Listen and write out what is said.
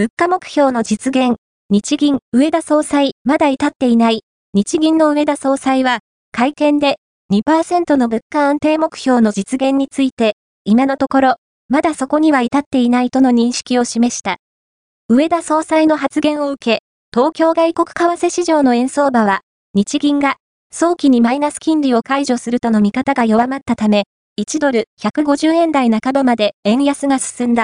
物価目標の実現、日銀、上田総裁、まだ至っていない。日銀の上田総裁は、会見で、2%の物価安定目標の実現について、今のところ、まだそこには至っていないとの認識を示した。上田総裁の発言を受け、東京外国為替市場の円相場は、日銀が早期にマイナス金利を解除するとの見方が弱まったため、1ドル150円台半ばまで円安が進んだ。